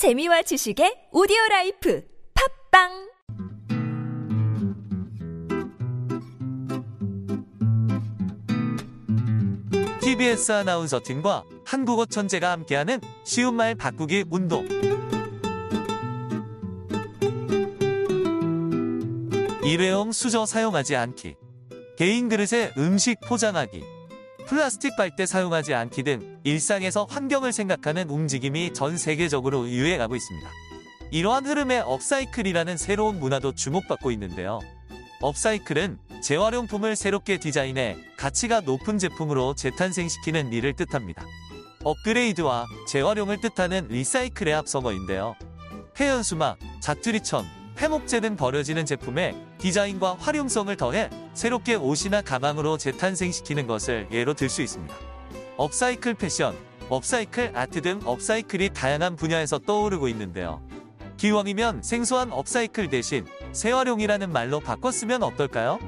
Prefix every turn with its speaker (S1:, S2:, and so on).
S1: 재미와 지식의 오디오 라이프 팟빵
S2: TBS 아나운서 팀과 한국어 천재가 함께하는 쉬운 말 바꾸기 운동. 일회용 수저 사용하지 않기. 개인 그릇에 음식 포장하기. 플라스틱 빨대 사용하지 않기 등 일상에서 환경을 생각하는 움직임이 전 세계적으로 유행하고 있습니다. 이러한 흐름에 업사이클이라는 새로운 문화도 주목받고 있는데요. 업사이클은 재활용품을 새롭게 디자인해 가치가 높은 제품으로 재탄생시키는 일을 뜻합니다. 업그레이드와 재활용을 뜻하는 리사이클의 합성어인데요. 폐연수막, 자투리천, 폐목재 등 버려지는 제품에 디자인과 활용성을 더해 새롭게 옷이나 가방으로 재탄생시키는 것을 예로 들 수 있습니다. 업사이클 패션, 업사이클 아트 등 업사이클이 다양한 분야에서 떠오르고 있는데요. 기왕이면 생소한 업사이클 대신 재활용이라는 말로 바꿨으면 어떨까요?